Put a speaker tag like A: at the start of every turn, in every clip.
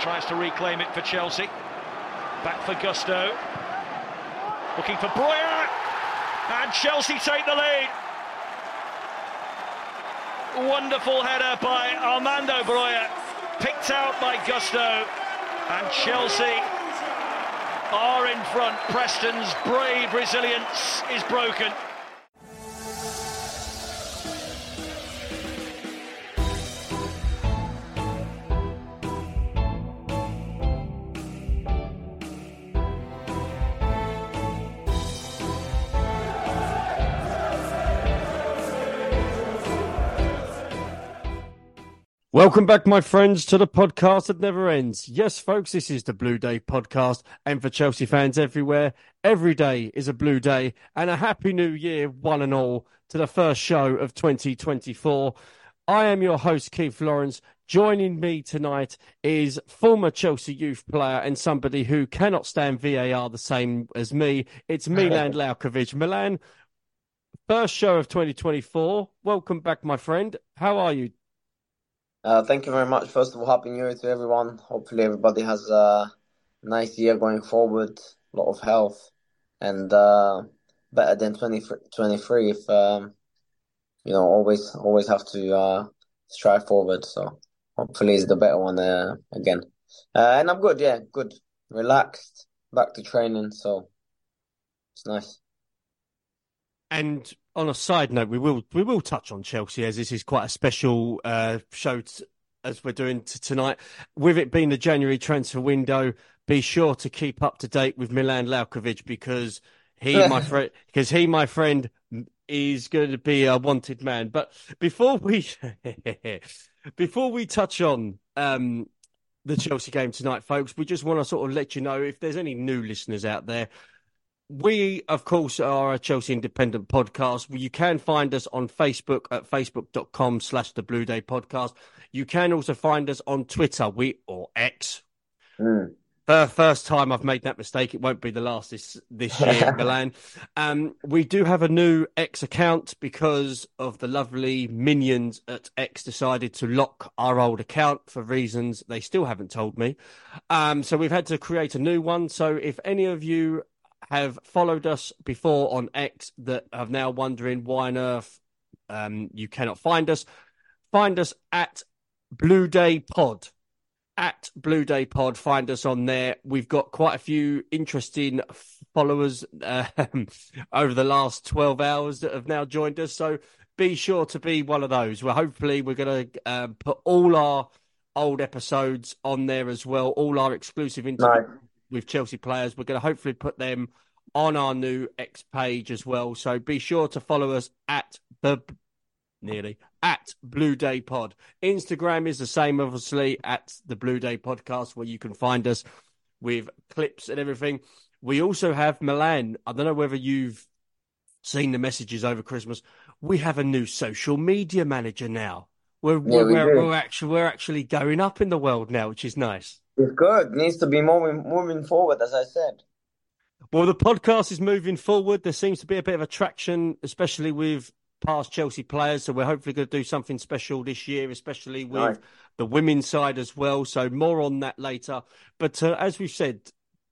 A: Tries to reclaim it for Chelsea. Back for Gusto. Looking for Broja. And Chelsea take the lead. Wonderful header by Armando Broja. Picked out by Gusto. And Chelsea are in front. Preston's brave resilience is broken.
B: Welcome back, my friends, to the podcast that never ends. Yes, folks, this is the Blue Day podcast. And for Chelsea fans everywhere, every day is a blue day. And a happy new year, one and all, to the first show of 2024. I am your host, Keith Lawrence. Joining me tonight is former Chelsea youth player and somebody who cannot stand VAR the same as me. It's Milan Lalkovic. Milan, first show of 2024. Welcome back, my friend. How are you?
C: Uh, thank you very much. First of all, happy new year to everyone. Hopefully, everybody has a nice year going forward. A lot of health and uh, better than 2023 if um, you know always always have to uh, strive forward. So hopefully, it's the better one uh, again. Uh, and I'm good. Yeah, good. Relaxed. Back to training. So it's nice.
B: And on a side note, we will we will touch on Chelsea as this is quite a special uh, show t- as we're doing t- tonight. With it being the January transfer window, be sure to keep up to date with Milan Lalkovic because he, my friend, because he, my friend, is going to be a wanted man. But before we before we touch on um, the Chelsea game tonight, folks, we just want to sort of let you know if there's any new listeners out there we, of course, are a Chelsea Independent podcast. You can find us on Facebook at facebook.com slash the Blue Day podcast. You can also find us on Twitter, we or X. Mm. first time I've made that mistake. It won't be the last this this year, Milan. Um, we do have a new X account because of the lovely minions at X decided to lock our old account for reasons they still haven't told me. Um, so we've had to create a new one. So if any of you have followed us before on X that are now wondering why on earth um, you cannot find us, find us at Blue Day Pod. At Blue Day Pod, find us on there. We've got quite a few interesting followers uh, over the last 12 hours that have now joined us. So be sure to be one of those. Well, hopefully, we're going to um, put all our old episodes on there as well, all our exclusive interviews. With Chelsea players. We're going to hopefully put them on our new X page as well. So be sure to follow us at the nearly at Blue Day Pod. Instagram is the same, obviously, at the Blue Day Podcast, where you can find us with clips and everything. We also have Milan. I don't know whether you've seen the messages over Christmas. We have a new social media manager now. We're yeah, we're, we we're, we're actually we're actually going up in the world now, which is nice.
C: It's good. Needs to be moving moving forward, as I said.
B: Well, the podcast is moving forward. There seems to be a bit of attraction, especially with past Chelsea players. So we're hopefully going to do something special this year, especially with the women's side as well. So more on that later. But uh, as we've said,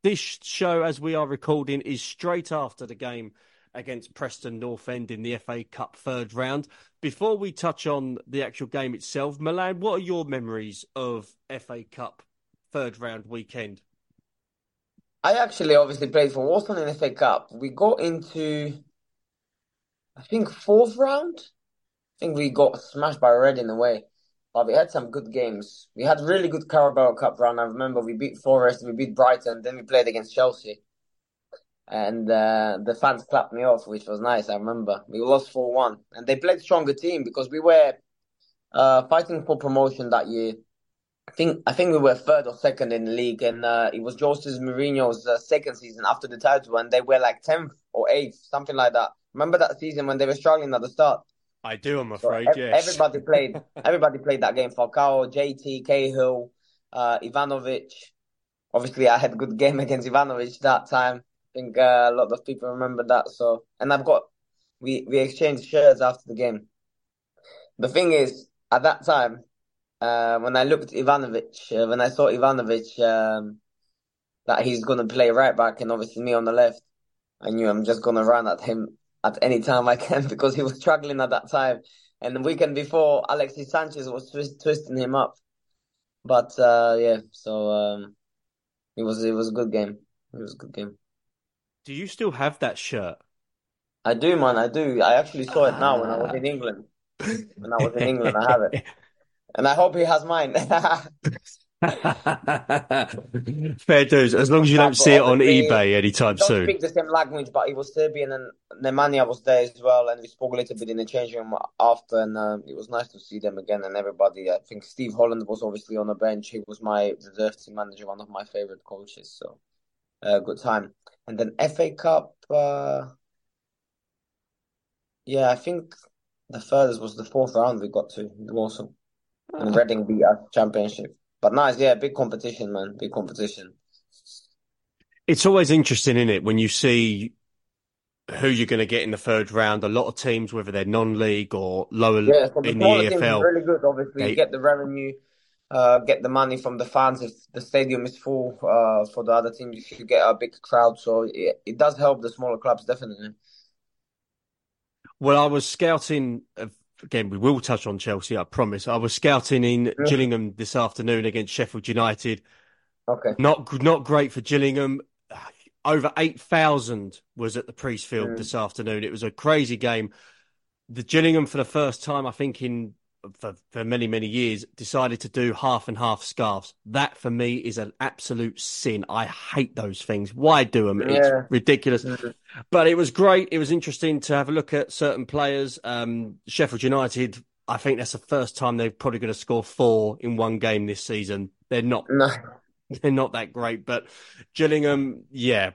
B: this show, as we are recording, is straight after the game against Preston North End in the FA Cup third round. Before we touch on the actual game itself, Milan, what are your memories of FA Cup third round weekend?
C: I actually obviously played for Walsall in the FA Cup. We got into, I think, fourth round. I think we got smashed by Reading way, But we had some good games. We had really good Carabao Cup run. I remember we beat Forest, we beat Brighton, then we played against Chelsea. And uh, the fans clapped me off, which was nice. I remember we lost four one, and they played stronger team because we were uh, fighting for promotion that year. I think I think we were third or second in the league, and uh, it was Jose Mourinho's uh, second season after the title, and they were like tenth or eighth, something like that. Remember that season when they were struggling at the start?
B: I do, I'm afraid. So yes.
C: Everybody played. everybody played that game. Falcao, JT, Cahill, uh, Ivanovic. Obviously, I had a good game against Ivanovic that time. I think uh, a lot of people remember that. So, and I've got we we exchanged shirts after the game. The thing is, at that time, uh, when I looked Ivanovic, uh, when I saw Ivanovic, um, that he's going to play right back and obviously me on the left, I knew I'm just going to run at him at any time I can because he was struggling at that time. And the weekend before, Alexis Sanchez was twist, twisting him up. But uh, yeah, so um, it was it was a good game. It was a good game.
B: Do you still have that shirt?
C: I do, man. I do. I actually saw it now when I was in England. When I was in England, I have it, and I hope he has mine.
B: Fair dues, as long as you don't see it on eBay anytime
C: don't
B: soon.
C: speak the same language, but it was Serbian and Nemanja was there as well, and we spoke a little bit in the changing room after, and um, it was nice to see them again and everybody. I think Steve Holland was obviously on the bench. He was my reserve team manager, one of my favorite coaches. So, uh, good time. And then FA Cup, uh, yeah, I think the furthest was the fourth round we got to Walsall, and Reading beat us championship. But nice, yeah, big competition, man, big competition.
B: It's always interesting, isn't it, when you see who you're going to get in the third round. A lot of teams, whether they're non-league or lower
C: Yeah, so
B: in the
C: smaller teams is
B: EFL,
C: really good. Obviously,
B: they-
C: you get the revenue, uh, get the money from the fans if the stadium is full. Uh, for the other teams, if you get a big crowd, so it, it does help the smaller clubs definitely.
B: Well, I was scouting again. We will touch on Chelsea, I promise. I was scouting in Gillingham this afternoon against Sheffield United.
C: Okay.
B: Not not great for Gillingham. Over eight thousand was at the Priestfield
C: Mm.
B: this afternoon. It was a crazy game. The Gillingham, for the first time, I think in for, for many many years, decided to do half and half scarves. That for me is an absolute sin. I hate those things. Why do them? It's ridiculous. But it was great. It was interesting to have a look at certain players. Um, Sheffield United, I think that's the first time they're probably going to score four in one game this season. They're not,
C: No,
B: they're not that great. But Gillingham, yeah,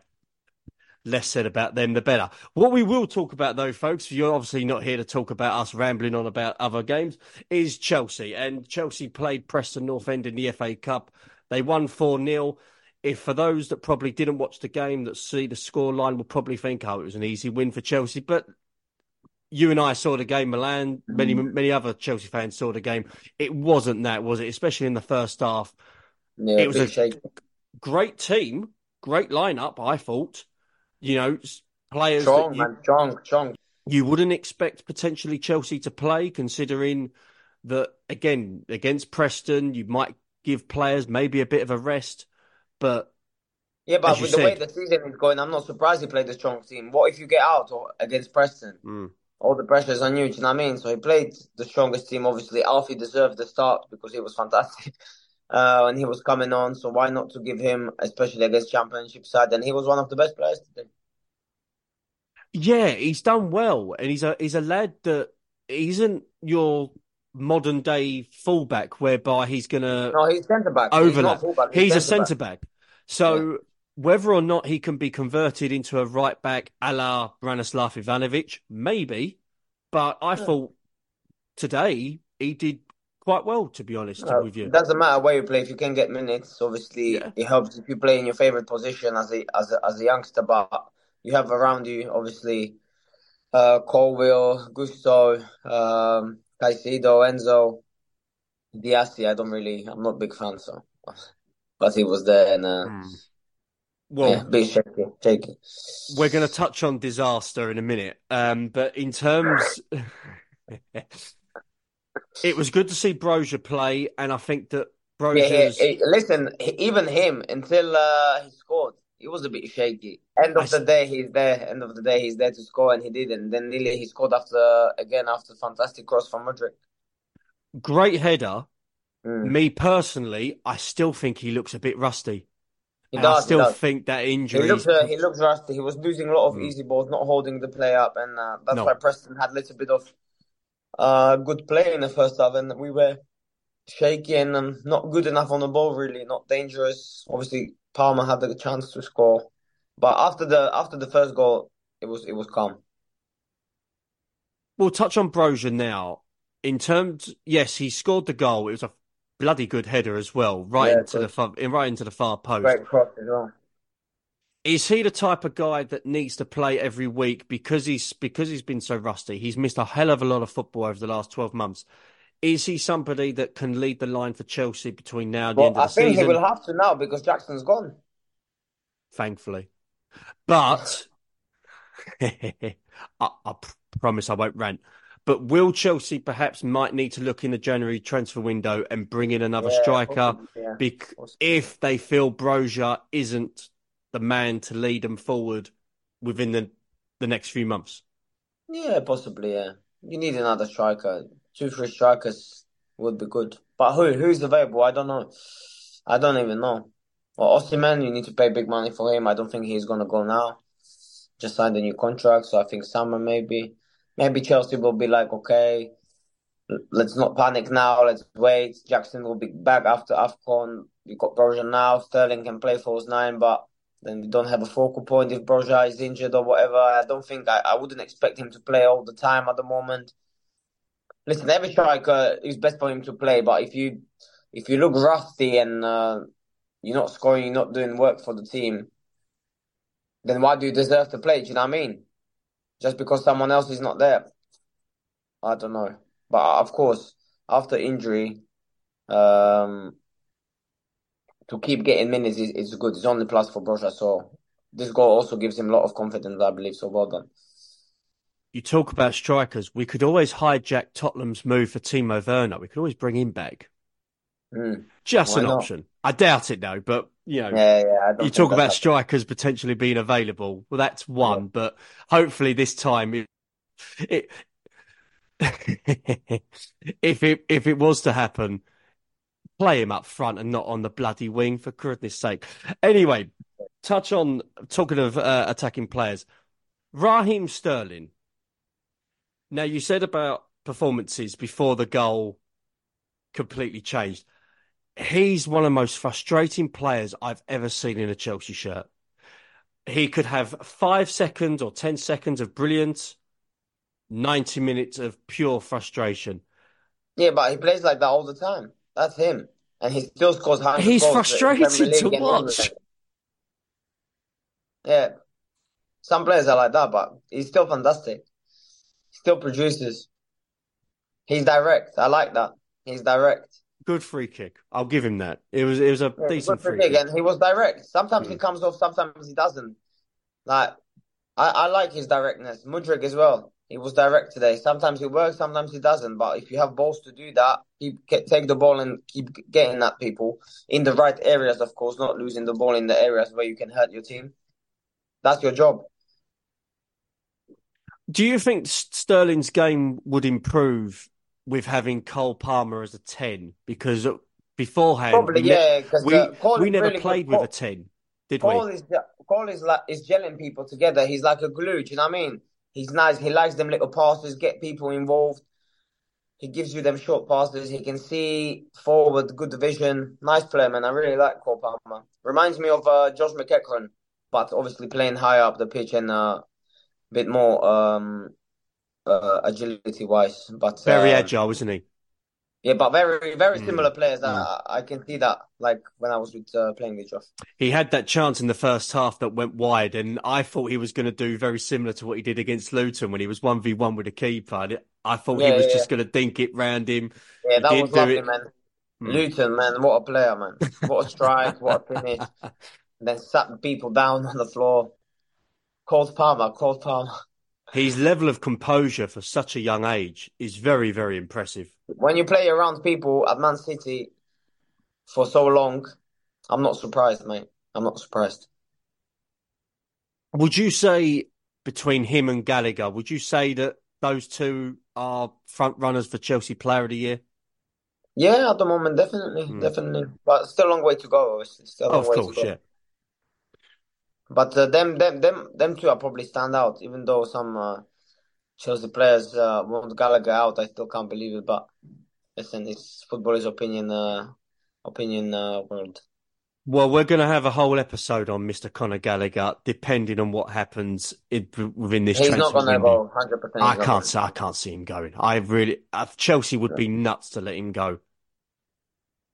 B: less said about them, the better. What we will talk about, though, folks, you're obviously not here to talk about us rambling on about other games, is Chelsea. And Chelsea played Preston North End in the FA Cup. They won 4 0. If for those that probably didn't watch the game that see the score line will probably think, oh, it was an easy win for Chelsea. But you and I saw the game, Milan. Many, mm-hmm. many other Chelsea fans saw the game. It wasn't that, was it? Especially in the first half.
C: yeah,
B: It was a-. Great team, great lineup, I thought. You know, players
C: Strong,
B: you,
C: man, strong, strong.
B: you wouldn't expect potentially Chelsea to play, considering that again against Preston, you might give players maybe a bit of a rest, but
C: Yeah, but with the way the season is going, I'm not surprised he played the strong team. What if you get out or against Preston?
B: mm,
C: All the pressure's on you, do you know what I mean? So he played the strongest team. Obviously, Alfie deserved the start because he was fantastic. Uh, and he was coming on, so why not to give him, especially against championship side? And he was one of the best players today.
B: yeah, he's done well, and he's a he's a lad that isn't your modern day fullback whereby he's gonna
C: No, he's centre back. He's
B: overlap.
C: not fullback.
B: He's a
C: centre
B: back. So whether or not he can be converted into a right back a la Branislav Ivanovic, maybe. But I
C: Yeah.
B: thought today he did quite well, to be honest
C: Uh,
B: with you.
C: It doesn't matter where you play if you can get minutes. Obviously,
B: Yeah.
C: it helps if you play in your favorite position as a as a, as a youngster. But you have around you, obviously, uh, Colwill, Gusto, um, Caicedo, Enzo, Disasi. I don't really, I'm not a big fan, so but he was there and uh,
B: Hmm. Well,
C: yeah, bit shaky, shaky.
B: we're going to touch on disaster in a minute. Um, but in terms, it was good to see Broja play, and I think that
C: Yeah, yeah,
B: Broja's.
C: eh, listen, even him until uh, he scored, he was a bit shaky. End
B: I
C: of the
B: s-
C: day, he's there. End of the day, he's there to score, and he didn't. Then nearly he scored after again after fantastic cross from Mudryk.
B: Great header.
C: Mm.
B: Me personally, I still think he looks a bit rusty.
C: He
B: I
C: does, he
B: still think that
C: He
B: injury.
C: looks, uh, he looks rusty. He was losing a lot of
B: Mm.
C: easy balls, not holding the play up, and uh, that's
B: No.
C: why Preston had a little bit of uh, good play in the first half, and we were shaky and um, not good enough on the ball, really, not dangerous. Obviously, Palmer had the chance to score, but after the after the first goal, it was it was calm.
B: We'll touch on Broja now. In terms, yes, he scored the goal. It was a bloody good header as well, right
C: Yeah,
B: into the far, right into the far post.
C: Great cross as well.
B: Is he the type of guy that needs to play every week because he's because he's been so rusty? He's missed a hell of a lot of football over the last twelve months. Is he somebody that can lead the line for Chelsea between now and the
C: Well,
B: end of
C: I
B: the
C: think he will have to now because Jackson's gone.
B: Thankfully, but I, I promise I won't rant. But will Chelsea perhaps might need to look in the January transfer window and bring in another
C: Yeah,
B: striker
C: yeah.
B: if they feel Broja isn't the man to lead them forward within the the next few months?
C: Yeah, possibly, yeah. You need another striker. Two, three strikers would be good. But who? Who's available? I don't know. I don't even know. Well, Osimhen, you need to pay big money for him. I don't think he's gonna go now. Just signed a new contract, so I think summer maybe. Maybe Chelsea will be like, okay, let's not panic now. Let's wait. Jackson will be back after AFCON. We got Broja now. Sterling can play for us nine, but then we don't have a focal point if Broja is injured or whatever. I don't think I, I wouldn't expect him to play all the time at the moment. Listen, every striker is best for him to play, but if you if you look rusty and uh, you're not scoring, you're not doing work for the team, then why do you deserve to play? Do you know what I mean? Just because someone else is not there. I don't know. But of course, after injury, um, to keep getting minutes is, is good. It's only plus for Broja. So this goal also gives him a lot of confidence, I believe. So well done.
B: You talk about strikers. We could always hijack Tottenham's move for Timo Werner. We could always bring him back.
C: Mm.
B: Just
C: Why
B: an
C: not?
B: option. I doubt it though, but you know,
C: Yeah, yeah.
B: You talk about strikers potentially being available. Well, that's one, but hopefully this time it, it if it if it was to happen, play him up front and not on the bloody wing for goodness sake. Anyway, touch on talking of uh, attacking players. Raheem Sterling. Now you said about performances before the goal completely changed. He's one of the most frustrating players I've ever seen in a Chelsea shirt. He could have five seconds or 10 seconds of brilliance, 90 minutes of pure frustration.
C: Yeah, but he plays like that all the time. That's him. And he still scores high
B: He's
C: goals in
B: frustrating to watch.
C: Yeah. Some players are like that, but he's still fantastic. Still produces. He's direct. I like that. He's direct.
B: Good free kick. I'll give him that. It was it was a
C: Yeah,
B: decent
C: good
B: free
C: big,
B: kick.
C: and he was direct. Sometimes he
B: Mm.
C: comes off, sometimes he doesn't. Like I, I like his directness. Mudryk as well. He was direct today. Sometimes he works, sometimes he doesn't. But if you have balls to do that, keep take the ball and keep getting at people in the right areas, of course, not losing the ball in the areas where you can hurt your team. That's your job.
B: Do you think Sterling's game would improve with having Cole Palmer as a 10? Because beforehand,
C: Probably,
B: we,
C: yeah, because
B: we,
C: uh,
B: we never
C: really
B: played with
C: Cole-
B: a 10, did we?
C: Cole is Cole is like is gelling people together. He's like a glue. Do you know what I mean? He's nice. He likes them little passes, get people involved. He gives you them short passes. He can see forward, good vision. Nice player, man. I really like Cole Palmer. Reminds me of uh, Josh McEachran, but obviously playing higher up the pitch and uh, a bit more um, uh, agility wise. But
B: Very
C: uh,
B: agile, isn't he?
C: Yeah, but very, very
B: Mm,
C: similar players.
B: mm.
C: I, I can see that, like when I was with uh, playing with Josh.
B: He had that chance in the first half that went wide, and I thought he was going to do very similar to what he did against Luton when he was 1v1 with the keeper. And I thought he was
C: yeah,
B: just going to dink it round him.
C: Yeah,
B: He
C: that was
B: do
C: lovely,
B: it.
C: man.
B: Mm.
C: Luton, man, what a player, man. What a strike, what a finish. Then sat people down on the floor. Cold Palmer, Cold Palmer.
B: His level of composure for such a young age is very, very impressive.
C: When you play around people at Man City for so long, I'm not surprised, mate. I'm not surprised.
B: Would you say between him and Gallagher, would you say that those two are front runners for Chelsea Player of the Year?
C: Yeah, at the moment, definitely,
B: Mm.
C: definitely. But still a long way to go. Obviously. Still a long
B: Of
C: way
B: course,
C: to go.
B: yeah.
C: But uh, them, them, them, them two are probably stand out. Even though some uh, Chelsea players uh, want Gallagher out, I still can't believe it. But listen, it's football is opinion, uh, opinion uh, world.
B: Well, we're going to have a whole episode on Mr. Conor Gallagher, depending on what happens in, within this
C: He's not gonna go, hundred percent.
B: I can't say I can't see him going. I really, uh, Chelsea would be nuts to let him go.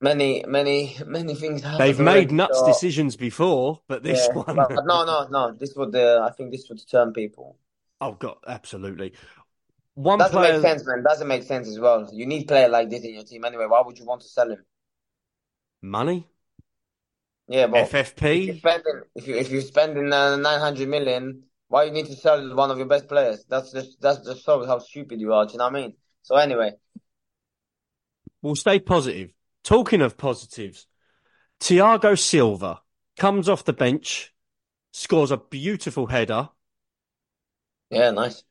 C: Many, many, many things.
B: They've made nuts
C: so-
B: decisions before, but this
C: Yeah,
B: one,
C: but, but no, no, no. This would, uh, I think, this would turn people.
B: oh god, absolutely. one
C: Doesn't
B: player.
C: make sense, man. Doesn't make sense as well. You need player like this in your team anyway. Why would you want to sell him?
B: Money,
C: Yeah, but if you're
B: FFP.
C: spending if you if you're spending uh, nine hundred million, why you need to sell one of your best players? That's just that's just shows how stupid you are. Do you know what I mean? So anyway,
B: We'll stay positive. Talking of positives, Thiago Silva comes off the bench, scores a beautiful header.
C: yeah, nice.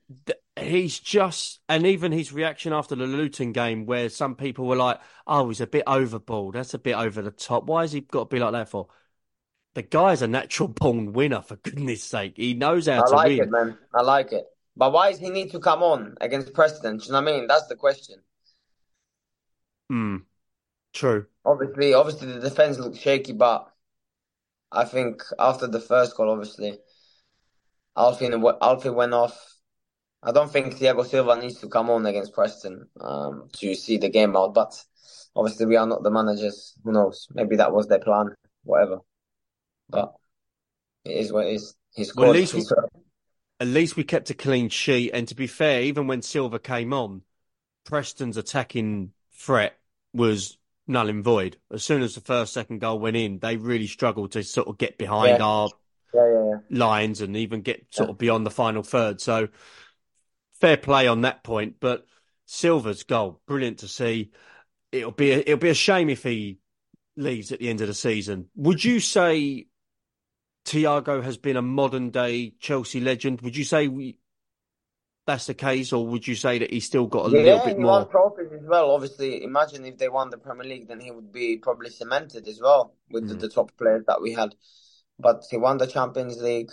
B: He's just, and even his reaction after the Luton game, where some people were like, "Oh, he's a bit overboard. That's a bit over the top. Why has he got to be like that for?" The guy's a natural born winner, for goodness sake. He knows how.
C: I
B: to
C: like
B: win.
C: it, man. I like it. But why does he need to come on against Preston? Do you know what I mean? That's the question.
B: Hmm. True.
C: Obviously, obviously the defense looked shaky, but I think after the first goal, obviously, Alfie Alfie went off. I don't think Thiago Silva needs to come on against Preston um, to see the game out. But obviously, we are not the managers. Who knows? Maybe that was their plan. Whatever. But it is what it is. He
B: Well, at least we, at least we kept a clean sheet. And to be fair, even when Silva came on, Preston's attacking threat was null and void. As soon as the first, second goal went in, they really struggled to sort of get behind
C: Yeah.
B: our
C: yeah, yeah,
B: lines and even get sort of beyond the final third. So fair play on that point. But Silva's goal, brilliant to see. It'll be a, it'll be a shame if he leaves at the end of the season. Would you say Thiago has been a modern day Chelsea legend? Would you say we, that's the case, or would you say that he's still got a little bit
C: he won
B: more?
C: trophies as well. Obviously, imagine if they won the Premier League, then he would be probably cemented as well with the,
B: Mm.
C: the top players that we had. But he won the Champions League.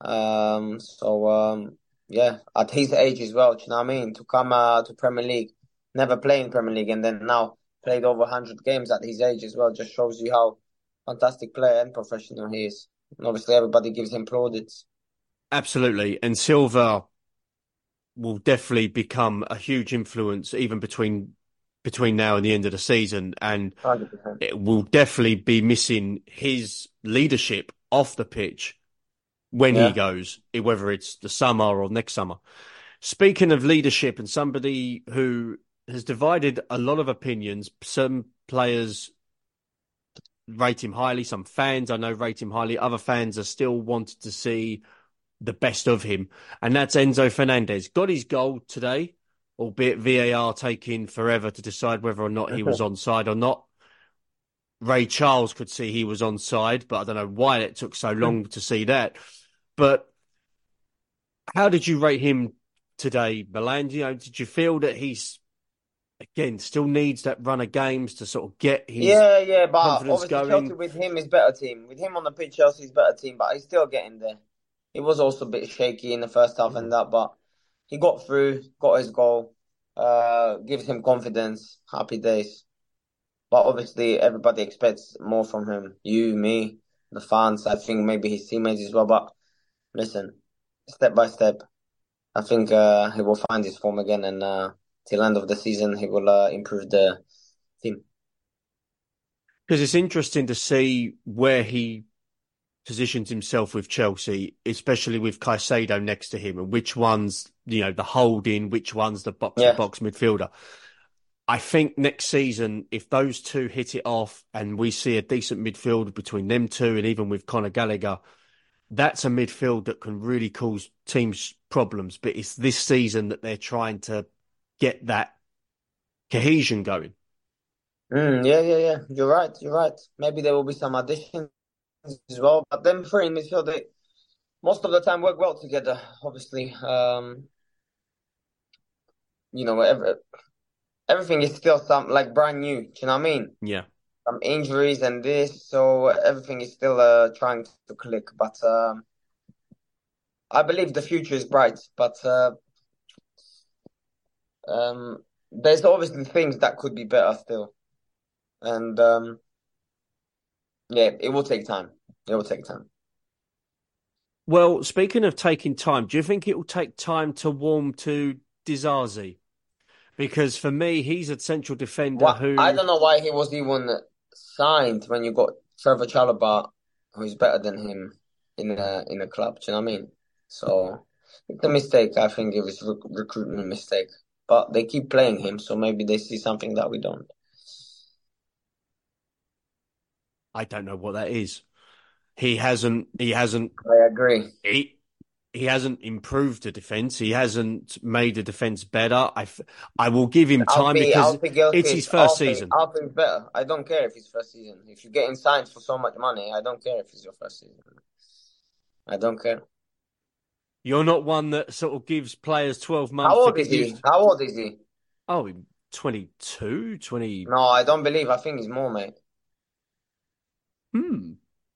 C: Um, so um, yeah, at his age as well, do you know what I mean? To come uh, to Premier League, never playing Premier League, and then now played over 100 games at his age as well, just shows you how fantastic player and professional he is. And obviously, everybody gives him plaudits.
B: Absolutely. And Silva will definitely become a huge influence even between between now and the end of the season. And
C: 100%.
B: it will definitely be missing his leadership off the pitch when
C: Yeah.
B: he goes, whether it's the summer or next summer. Speaking of leadership and somebody who has divided a lot of opinions, some players rate him highly, some fans I know rate him highly, other fans are still wanted to see the best of him, and that's Enzo Fernandez. Got his goal today, albeit VAR taking forever to decide whether or not he was onside or not. Ray Charles could see he was onside, but I don't know why it took so long to see that. But how did you rate him today, Milan? You know, did you feel that he's again still needs that run of games to sort of get his
C: Yeah, yeah, but
B: confidence
C: obviously
B: going?
C: Chelsea with him is better team. With him on the pitch, Chelsea's better team, but he's still getting there. He was also a bit shaky in the first half and that, but he got through, got his goal, uh, gives him confidence, happy days. But obviously everybody expects more from him. You, me, the fans, I think maybe his teammates as well. But listen, step by step, I think uh, he will find his form again and uh, till end of the season he will uh, improve the team.
B: Because it's interesting to see where he positions himself with Chelsea, especially with Caicedo next to him, and which one's, you know, the holding, which one's the box to
C: Yeah.
B: box midfielder. I think next season, if those two hit it off and we see a decent midfield between them two and even with Conor Gallagher, that's a midfield that can really cause teams problems. But it's this season that they're trying to get that cohesion going.
C: Mm, yeah, yeah, yeah. You're right. You're right. Maybe there will be some additions as well, but them three in midfield, they most of the time work well together. Obviously, um, you know, every, everything is still some like brand new. Do you know what I mean?
B: Yeah.
C: Some injuries and this, so everything is still uh trying to click. But um, I believe the future is bright. But uh, um, there's obviously things that could be better still, and um. Yeah, it will take time. It will take time.
B: Well, speaking of taking time, do you think it will take time to warm to Disasi? Because for me, he's a central defender
C: Why,
B: who
C: I don't know why he was even signed when you got Trevor Chalobah, who's better than him in a in a club. Do you know what I mean? So the mistake. I think it was rec recruitment mistake, but they keep playing him, so maybe they see something that we don't.
B: I don't know what that is. He hasn't. He hasn't.
C: I agree.
B: He he hasn't improved the defense. He hasn't made the defense better. I, I will give him time
C: Alfie,
B: because it's his first
C: Alfie,
B: season.
C: Alfie's better. I don't care if it's first season. If you're getting signed for so much money, I don't care if it's your first season. I don't care.
B: You're not one that sort of gives players 12 months
C: How old is he?
B: used.
C: How old is he?
B: Oh, 22, 20.
C: No, I don't believe. I think he's more, mate.
B: Hmm.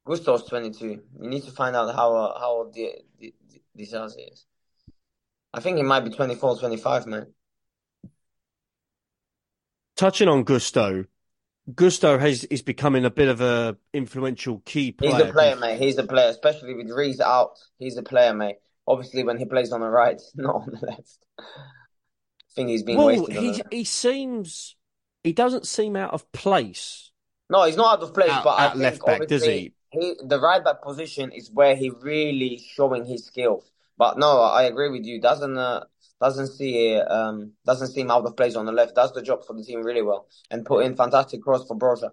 C: Gusto's 22. You need to find out how uh, how old the, the, the, this house is. I think he might be 24, 25, man.
B: Touching on Gusto, Gusto has is becoming a bit of a influential key player.
C: He's a player, mate. He's a player, especially with Reece out. He's a player, mate. Obviously, when he plays on the right, not on the left. I think he's been
B: Well,
C: wasted.
B: he
C: the-
B: he seems he doesn't seem out of place.
C: No, he's not out of place,
B: At-
C: but I
B: at
C: think
B: left back, does
C: obviously he, the right back position is where he really showing his skills. But no, I agree with you. Doesn't uh, doesn't see um doesn't seem out of place on the left. Does the job for the team really well and put in fantastic cross for Broja.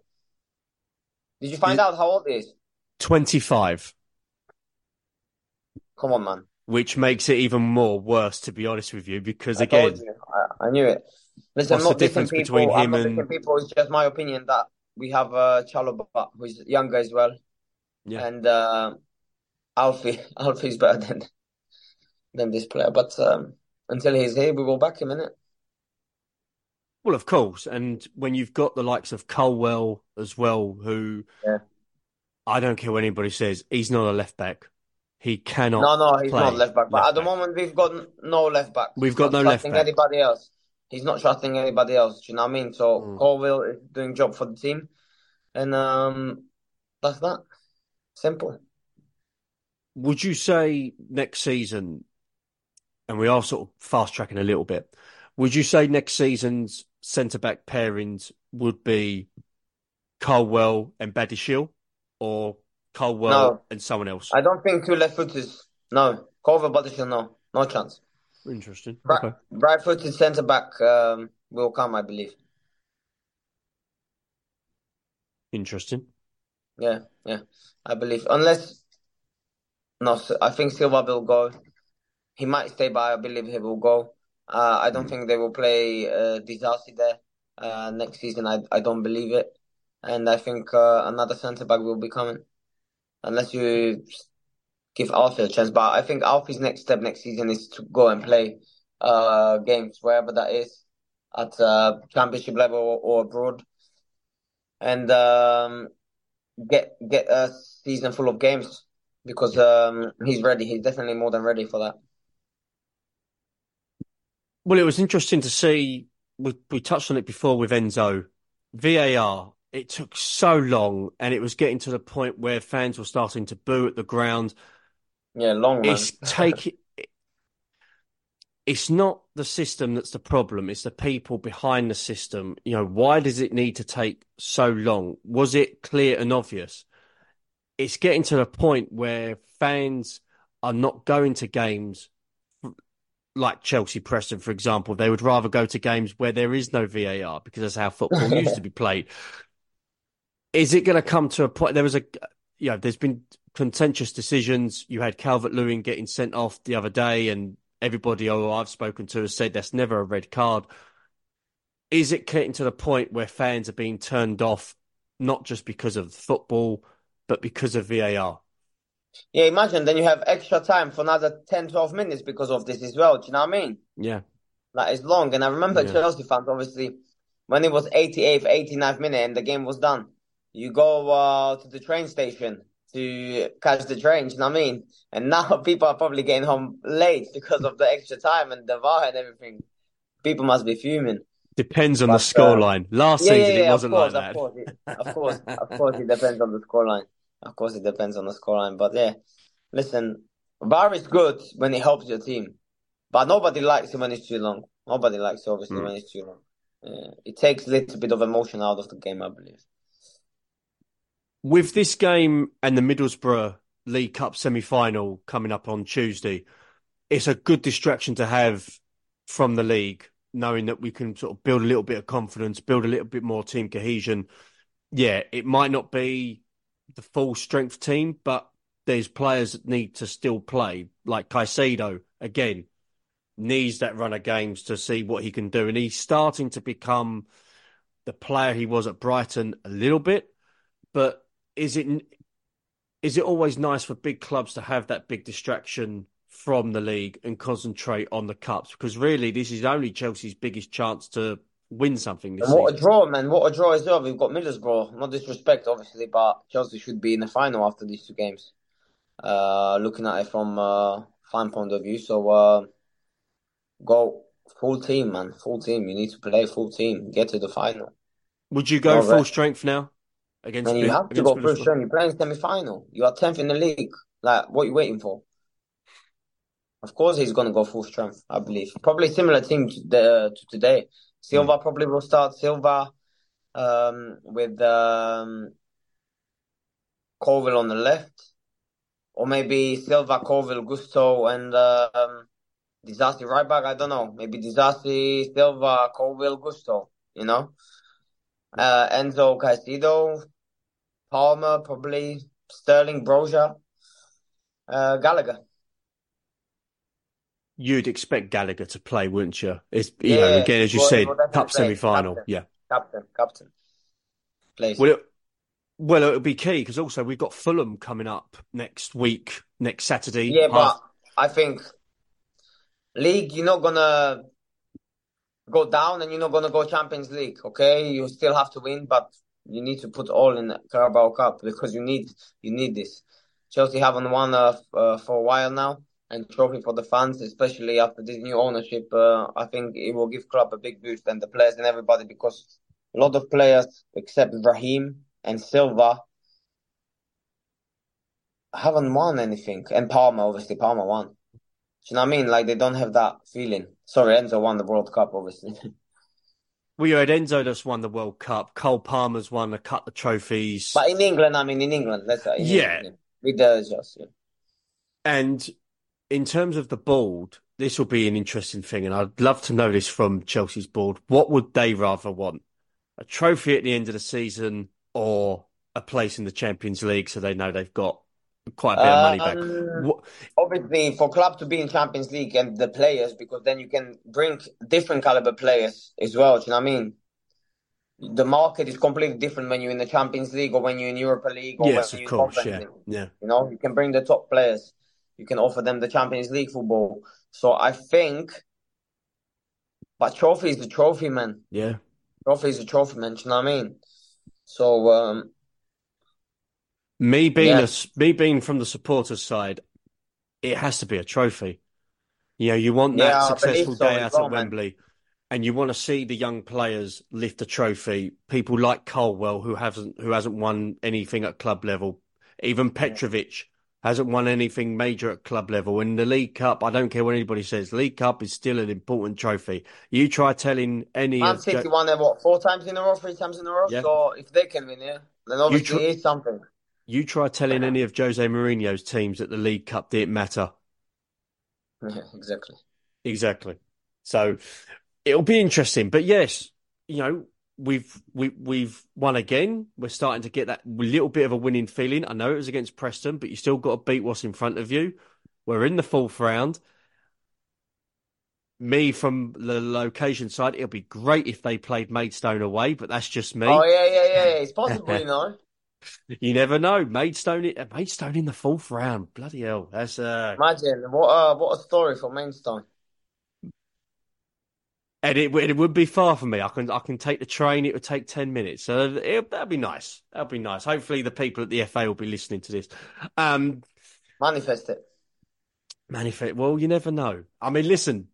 C: Did you find out how old he is?
B: 25,
C: Come on, man.
B: which makes it even more worse, to be honest with you, because
C: I
B: again,
C: you. I, I knew it. Listen,
B: What's
C: I'm
B: the difference
C: people.
B: between
C: I'm
B: him
C: not
B: and-
C: people. It's just my opinion that we have uh, Chalobah, who's younger as well,
B: Yeah.
C: and uh, Alfie. Alfie's better than than this player. But um, until he's here, we will back him in it.
B: well, of course, and when you've got the likes of Colwill as well, who
C: Yeah.
B: I don't care what anybody says, he's not a left back. He cannot.
C: No, no, he's not left back. But
B: left
C: at the moment, we've got no left back.
B: We've got no left back.
C: anybody else. He's not trusting anybody else. Do you know what I mean? So
B: Mm.
C: Colwill is doing job for the team, and um, that's that. Simple.
B: Would you say next season, and we are sort of fast tracking a little bit, would you say next season's centre back pairings would be Colwill and Badiashile or Colwill
C: No.
B: and someone else?
C: I don't think two left footers. No, Colwill, Butterfield, no, no chance.
B: Interesting.
C: Right,
B: Okay.
C: right footed centre back um, will come, I believe.
B: Interesting.
C: Yeah, yeah, I believe. Unless, no, I think Silva will go. He might stay, but I believe he will go. Uh, I don't
B: Mm.
C: think they will play uh, Disasi there uh, next season. I I don't believe it, and I think uh, another centre back will be coming, unless you give Alfie a chance. But I think Alfie's next step next season is to go and play uh games wherever that is, at uh, championship level or, abroad, and um get get a season full of games because um he's ready. He's definitely more than ready for that.
B: Well, it was interesting to see. We we touched on it before with Enzo. VAR. It took so long, and it was getting to the point where fans were starting to boo at the ground.
C: Yeah, long man.
B: It's taking. It's not the system that's the problem. It's the people behind the system. You know, why does it need to take so long? Was it clear and obvious? It's getting to the point where fans are not going to games like Chelsea Preston, for example. They would rather go to games where there is no VAR because that's how football used to be played. Is it going to come to a point? There was a, you know, there's been contentious decisions. You had Calvert Lewin getting sent off the other day, and everybody I've spoken to has said that's never a red card. Is it getting to the point where fans are being turned off, not just because of football, but because of VAR?
C: Yeah, imagine then you have extra time for another 10, 12 minutes because of this as well. Do you know what I mean?
B: Yeah.
C: That is long. And I remember
B: Yeah.
C: Chelsea fans, obviously, when it was 88th, 89th minute and the game was done, you go uh, to the train station to catch the train. You know what I mean? And now people are probably getting home late because of the extra time and the VAR and everything. People must be fuming.
B: Depends on the
C: But, uh,
B: scoreline. Last
C: Yeah,
B: season,
C: yeah, yeah.
B: it wasn't
C: course,
B: like that.
C: Of course, it, of course, of course, it depends on the scoreline. Of course, it depends on the scoreline. But yeah, listen, VAR is good when it helps your team, but nobody likes it when it's too long. Nobody likes it, obviously,
B: Mm.
C: when it's too long. Yeah, it takes a little bit of emotion out of the game, I believe.
B: With this game and the Middlesbrough League Cup semi final coming up on Tuesday, it's a good distraction to have from the league, knowing that we can sort of build a little bit of confidence, build a little bit more team cohesion. Yeah, it might not be the full strength team, but there's players that need to still play, like Caicedo again needs that run of games to see what he can do, and he's starting to become the player he was at Brighton a little bit. But is it is it always nice for big clubs to have that big distraction from the league and concentrate on the cups? Because really, this is only Chelsea's biggest chance to win something this
C: And what
B: season.
C: a draw, man! What a draw as well. We've got Middlesbrough. No disrespect, obviously, but Chelsea should be in the final after these two games. Uh, looking at it from a fan point of view, so uh, go full team, man. Full team. You need to play full team. Get to the final.
B: Would you go full
C: rest.
B: strength now against
C: And you have to go first
B: Middlesbrough?
C: turn. You're playing semi final. You are tenth in the league. Like, what are you waiting for? Of course, he's gonna go full strength. I believe probably similar team to the to today. Silva probably will start. Silva, um, with um, Colwill on the left, or maybe Silva, Colwill, Gusto, and um, Disasi right back. I don't know. Maybe Disasi, Silva, Colwill, Gusto. You know, uh, Enzo, Caicedo, Palmer, probably Sterling, Broja, uh, Gallagher.
B: You'd expect Gallagher to play, wouldn't you? It's you know
C: Yeah,
B: again as you
C: well,
B: said,
C: definitely
B: cup semi final. Yeah.
C: Captain, captain. Plays.
B: Well, it, well, it'll be key because also we've got Fulham coming up next week, next Saturday.
C: Yeah, but I think league, you're not gonna go down and you're not gonna go Champions League. Okay, you still have to win, but you need to put all in Carabao Cup because you need you need this. Chelsea haven't won uh, uh, for a while now, and trophy for the fans, especially after this new ownership. Uh, I think it will give club a big boost and the players and everybody because a lot of players, except Raheem and Silva, haven't won anything. And Palmer, obviously, Palmer won. Do you know what I mean? Like they don't have that feeling. Sorry, Enzo won the World Cup, obviously.
B: well, you had Enzo that's won the World Cup. Cole Palmer's won a couple of trophies.
C: but in England, I mean, in England, let's say. in
B: Yeah.
C: England, with the just yeah.
B: And in terms of the board, this will be an interesting thing, and I'd love to know this from Chelsea's board. What would they rather want? A trophy at the end of the season or a place in the Champions League so they know they've got quite a bit of money back?
C: Um,
B: What,
C: Obviously, for club to be in Champions League and the players, because then you can bring different caliber players as well. Do you know what I mean? The market is completely different when you're in the Champions League or when you're in Europa League or
B: yes, of course, yeah, yeah.
C: You know, you can bring the top players. You can offer them the Champions League football. So I think, but trophy is the trophy, man.
B: Yeah.
C: Trophy is a trophy, man. Do you know what I mean? So, um,
B: Me being
C: Yeah.
B: a me being from the supporters side, it has to be a trophy. You know, you want that
C: Yeah,
B: successful day out
C: well,
B: at
C: man.
B: Wembley, and you want to see the young players lift a trophy. People like Colwill, who hasn't who hasn't won anything at club level, even Petrovic hasn't won anything major at club level. In the League Cup, I don't care what anybody says, League Cup is still an important trophy. You try telling any
C: Man City
B: Jo-
C: won it, what, four times in a row, three times in a row?
B: Yeah.
C: So if they can win it, then obviously
B: tr-
C: it's something.
B: You try telling uh-huh. any of Jose Mourinho's teams that the League Cup didn't matter.
C: Yeah, exactly.
B: Exactly. So it'll be interesting. But yes, you know, we've we we've won again. We're starting to get that little bit of a winning feeling. I know it was against Preston, but you still got to beat what's in front of you. We're in the fourth round. Me from the location side, it'll be great if they played Maidstone away, but that's just me.
C: Oh, yeah, yeah, yeah, yeah. It's possible, you know.
B: You never know. Maidstone, Maidstone in the fourth round. Bloody hell, that's uh,
C: Imagine what uh, what a story for Maidstone.
B: And it, it would be far from me. I can I can take the train. It would take ten minutes. So it, that'd be nice. That'd be nice. Hopefully, the people at the FA will be listening to this. Um,
C: Manifest it.
B: manifest. Well, you never know. I mean, listen.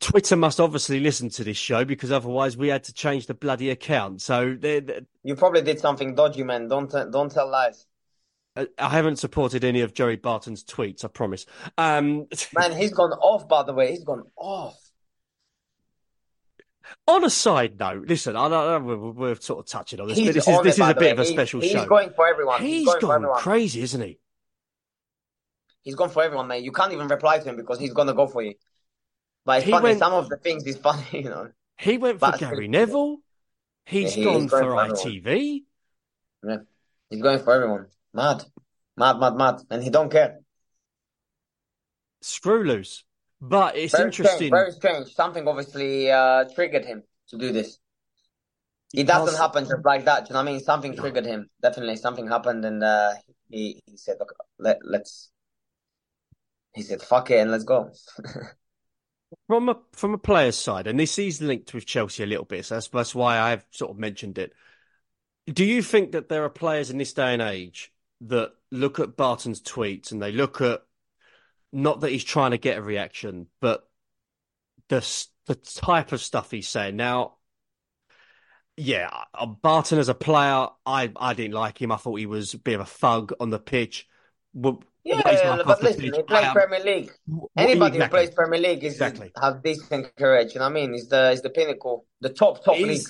B: Twitter must obviously listen to this show because otherwise we had to change the bloody account. So they- they-
C: You probably did something dodgy, man. Don't don't tell lies.
B: I haven't supported any of Joey Barton's tweets. I promise. Um,
C: Man, he's gone off, by the way. He's gone off.
B: on a side note, listen, I don't know we're, we're sort of touching on this,
C: He's
B: but this is this is a bit
C: way.
B: of a special
C: he's
B: show.
C: He's going for everyone. He's
B: He's
C: going for
B: gone
C: everyone.
B: crazy, isn't he?
C: he's gone for everyone, mate. You can't even reply to him because he's gonna go for you. But it's
B: He
C: funny.
B: went-
C: Some of the things is funny, you know.
B: He went for Gary Neville. He's
C: Yeah, he
B: gone for
C: for.
B: ITV.
C: Yeah, he's going for everyone. Mad, mad, mad, mad, and he don't care.
B: Screw loose. But it's
C: Very
B: interesting.
C: strange. Very strange. Something obviously uh, triggered him to do this. It doesn't
B: Because-
C: happen just like that. Do you know what I mean? Something triggered him. Definitely, something happened, and uh, he he said, "Look, let let's." He said, "Fuck it, and let's go."
B: From a from a player's side, and this is linked with Chelsea a little bit, so that's, that's why I've sort of mentioned it. Do you think that there are players in this day and age that look at Barton's tweets and they look at not that he's trying to get a reaction, but the the type of stuff he's saying now? Yeah, uh, Barton as a player, I I didn't like him. I thought he was a bit of a thug on the pitch.
C: Yeah,
B: what he's like
C: but listen, plays
B: am-
C: Premier League.
B: what-
C: Anybody who plays Premier League is
B: Exactly.
C: has decent courage. You know what I mean? Is the is the pinnacle, the top top
B: Is-
C: league.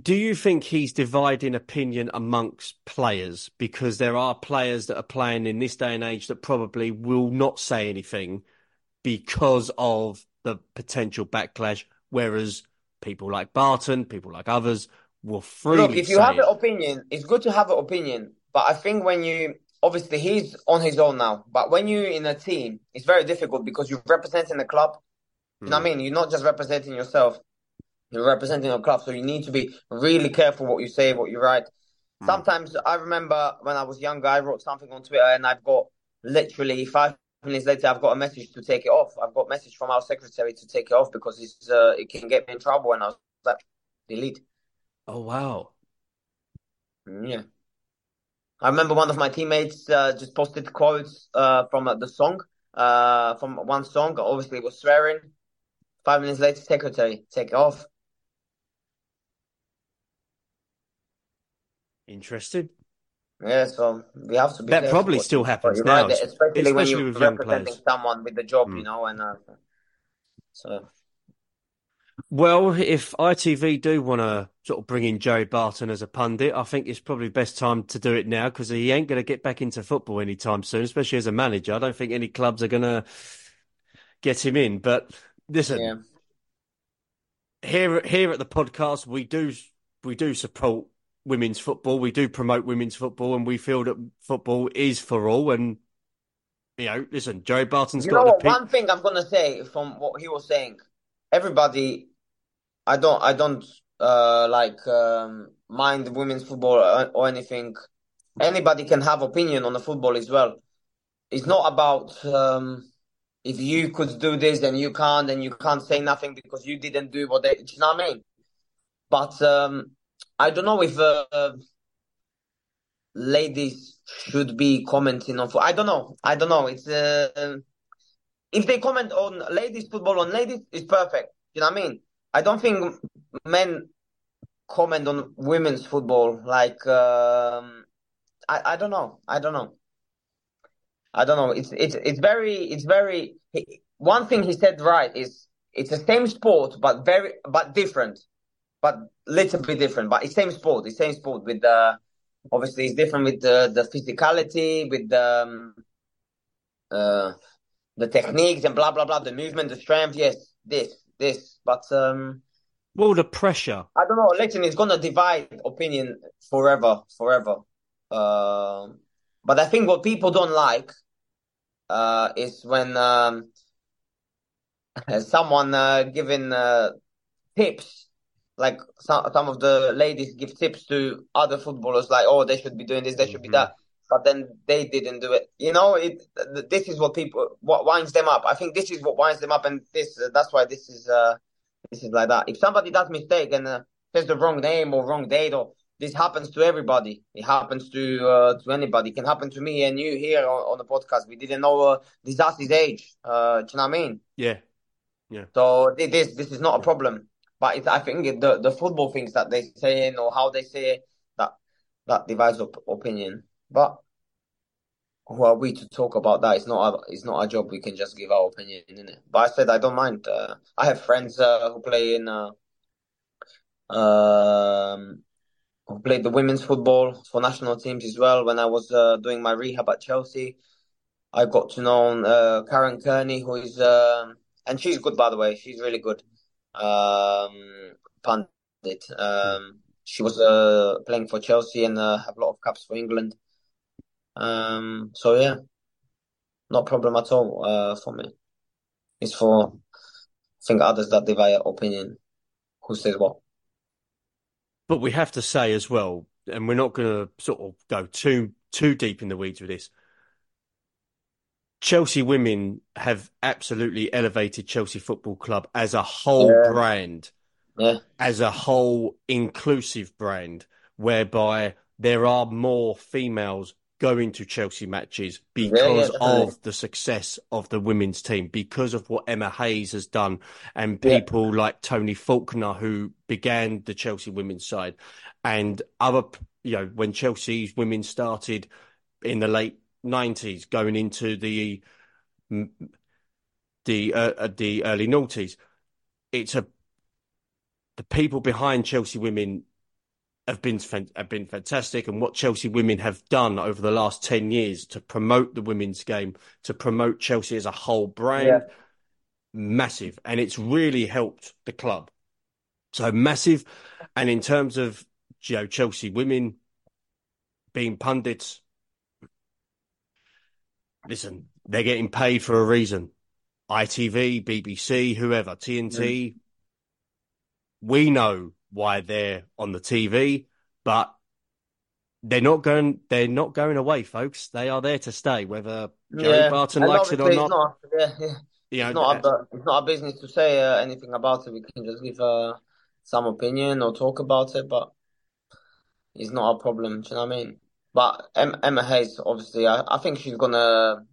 B: Do you think he's dividing opinion amongst players? Because there are players that are playing in this day and age that probably will not say anything because of the potential backlash, whereas people like Barton, people like others, will freely
C: Look, if you have
B: it.
C: an opinion, it's good to have an opinion. But I think when you obviously he's on his own now, but when you're in a team, it's very difficult because you're representing the club. You know what I mean? You're not just representing yourself, you're representing a club. So you need to be really careful what you say, what you write.
B: Mm.
C: Sometimes I remember when I was younger, I wrote something on Twitter and I've got literally five minutes later, I've got a message to take it off. I've got a message from our secretary to take it off because it's uh, it can get me in trouble. And I was like, delete.
B: Oh wow.
C: Mm, Yeah. I remember one of my teammates uh, just posted quotes uh, from uh, the song, uh, from one song. Obviously, it was swearing. Five minutes later, secretary, take it off.
B: Interesting.
C: Yeah, so we have to be
B: That probably still happens now,
C: right, especially, when you're
B: with young
C: representing
B: players.
C: someone with the job,
B: Mm.
C: you know, and uh, so
B: Well, if ITV do want to sort of bring in Joey Barton as a pundit, I think it's probably best time to do it now because he ain't going to get back into football anytime soon, especially as a manager. I don't think any clubs are going to get him in. But listen,
C: yeah.
B: here here at the podcast, we do we do support women's football. We do promote women's football, and we feel that football is for all. And you know, listen, Joey Barton's
C: You
B: got
C: know
B: an
C: what?
B: opinion.
C: One thing I'm gonna say from what he was saying, everybody, I don't, I don't uh like um mind women's football or, or anything. Anybody can have opinion on the football as well. It's not about um if you could do this then you can't, and you can't say nothing because you didn't do what they. You know what I mean? But um, I don't know if uh, ladies should be commenting on. I don't know. I don't know. It's uh, if they comment on ladies football on ladies, it's perfect. You know what I mean? I don't think men comment on women's football like um, I I don't know. I don't know. I don't know. It's it's it's very it's very. One thing he said right is it's the same sport but very but different, but little bit different. But it's same sport. It's same sport with the obviously it's different with the the physicality with the um, uh the techniques and blah blah blah the movement the strength yes this this but um
B: Well, the pressure.
C: I don't know listen it's gonna divide opinion forever forever um but I think what people don't like uh is when um someone uh giving uh tips like some some of the ladies give tips to other footballers like oh they should be doing this they should be
B: Mhm.
C: that but then they didn't do it. You know it this is what people what winds them up. I think this is what winds them up and this uh, that's why this is uh this is like that. If somebody does mistake and uh, says the wrong name or wrong date or this happens to everybody it happens to uh, to anybody. It can happen to me and you here on, on the podcast. We didn't know uh, Disasi's age uh do you know what i mean?
B: Yeah.
C: Yeah. So this this is not a problem, but it's, I think the the football things that they say or how they say it, that that divides op opinion. But who are we to talk about that? It's not our, it's not our job. We can just give our opinion in it. But I said I don't mind. Uh, I have friends uh, who play in uh, um who played the women's football for national teams as well. When I was uh, doing my rehab at Chelsea, I got to know uh, Karen Carney, who is um, and she's good by the way. She's really good. Um, pundit. Um, she was uh, playing for Chelsea and have a lot of caps for England. Um, so yeah, not problem at all uh, for me. It's for I think others that divide opinion. Who says what?
B: But we have to say as well, and we're not going to sort of go too too deep in the weeds with this. Chelsea women have absolutely elevated Chelsea Football Club as a whole
C: Yeah.
B: brand,
C: Yeah,
B: as a whole inclusive brand, whereby there are more females going to Chelsea matches
C: yeah,
B: because of the success of the women's team, because of what Emma Hayes has done, and
C: Yeah.
B: people like Tony Faulkner, who began the Chelsea women's side, and other, you know, when Chelsea's women started in the late 90s, going into the the uh, the early noughties, it's a the people behind Chelsea women have been have been fantastic, and what Chelsea women have done over the last ten years to promote the women's game, to promote Chelsea as a whole brand,
C: Yeah.
B: massive, and it's really helped the club. So massive, and in terms of you know Chelsea women being pundits, listen, they're getting paid for a reason. ITV, BBC, whoever, TNT. Mm. We know why they're on the TV, but they're not going. They're not going away, folks. They are there to stay, whether Joey
C: yeah.
B: Barton
C: And
B: likes it or not.
C: not. Yeah, yeah.
B: You know,
C: It's not our, it's not our business to say uh, anything about it. We can just give uh, some opinion or talk about it, but it's not our problem. Do you know what I mean? But em Emma Hayes, obviously, I, I think she's gonna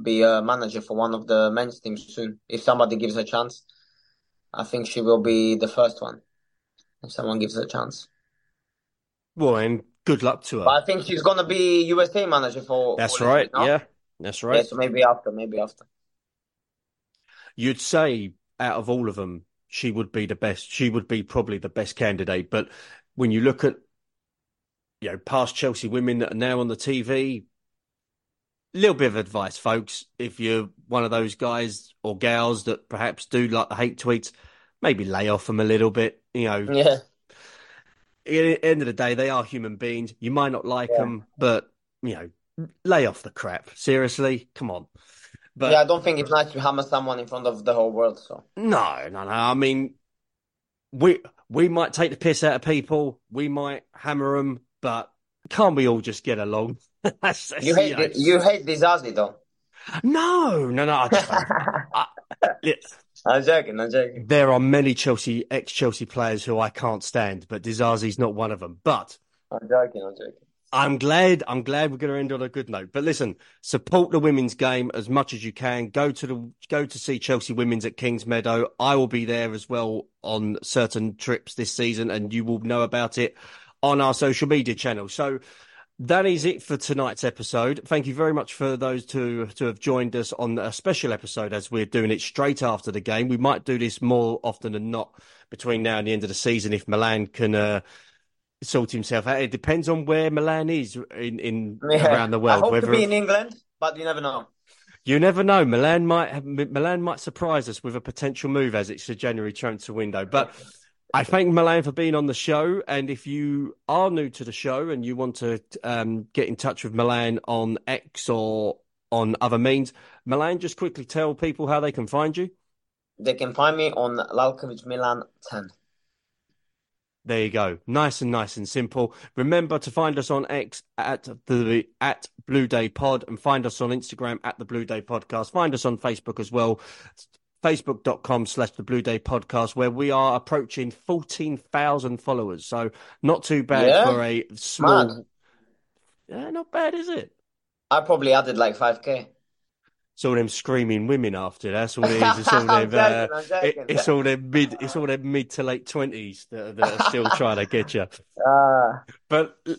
C: be a manager for one of the men's teams soon. If somebody gives her a chance, I think she will be the first one. If someone gives her a chance,
B: well, and good luck to
C: but
B: her.
C: I think she's gonna be USA manager for
B: That's
C: for
B: right.
C: lesbian, no?
B: Yeah, that's
C: Yeah,
B: right.
C: so maybe after, maybe after.
B: You'd say out of all of them, she would be the best. She would be probably the best candidate. But when you look at, you know, past Chelsea women that are now on the TV, little bit of advice, folks. If you're one of those guys or gals that perhaps do like the hate tweets, maybe lay off them a little bit. You know,
C: Yeah,
B: at the end of the day, they are human beings. You might not like
C: Yeah.
B: them, but you know, lay off the crap. Seriously, come on. But
C: yeah. I don't think it's nice to hammer someone in front of the whole world. So
B: no, no, no. I mean, we we might take the piss out of people. We might hammer them, but can't we all just get along? That's, that's,
C: you hate
B: know,
C: the, you hate Disasi though.
B: No, no, no. I just don't.
C: I'm joking. I'm joking.
B: there are many Chelsea ex Chelsea players who I can't stand, but Disasi's not one of them. But
C: I'm joking. I'm joking.
B: I'm glad. I'm glad we're going to end on a good note. But listen, support the women's game as much as you can. Go to the go to see Chelsea women's at Kingsmeadow. I will be there as well on certain trips this season, and you will know about it on our social media channel. So that is it for tonight's episode. Thank you very much for those to to have joined us on a special episode as we're doing it straight after the game. We might do this more often than not between now and the end of the season if Milan can. Uh, sort himself out. It depends on where Milan is in, in
C: Yeah.
B: around the
C: I
B: world.
C: hope
B: Whether
C: to be in England, but you never know.
B: you never know, Milan might have, Milan might surprise us with a potential move as it's a January transfer window. But I thank Milan for being on the show, and if you are new to the show and you want to um, get in touch with Milan on X or on other means, Milan, just quickly tell people how they can find you.
C: They can find me on Lalkovic Milan 10.
B: There you go. Nice and nice and simple. Remember to find us on X at the at Blue Day Pod and find us on Instagram at the Blue Day Podcast. Find us on Facebook as well. Facebook.com slash the Blue Day Podcast, where we are approaching 14,000 followers. So not too bad
C: Yeah?
B: for a small.
C: Mad.
B: Yeah, not bad, is it?
C: I probably added like 5k.
B: It's all them screaming women after. That's all it is. It's all them. Uh, it- it's all them mid. It's all them mid to late twenties that, that are still trying to get you.
C: Ah,
B: But uh,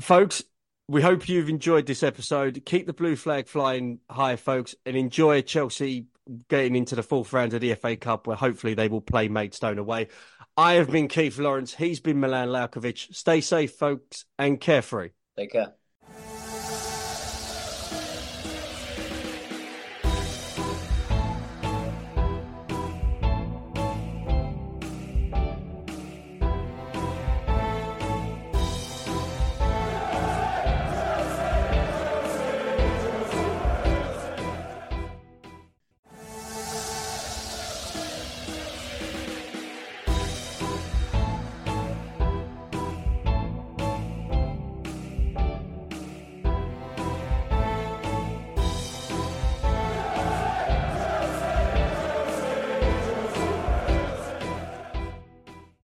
B: folks, we hope you've enjoyed this episode. Keep the blue flag flying high, folks, and enjoy Chelsea getting into the fourth round of the FA Cup, where hopefully they will play Maidstone away. I have been Keith Lawrence. He's been Milan Lalkovic. Stay safe, folks, and carefree.
C: take care.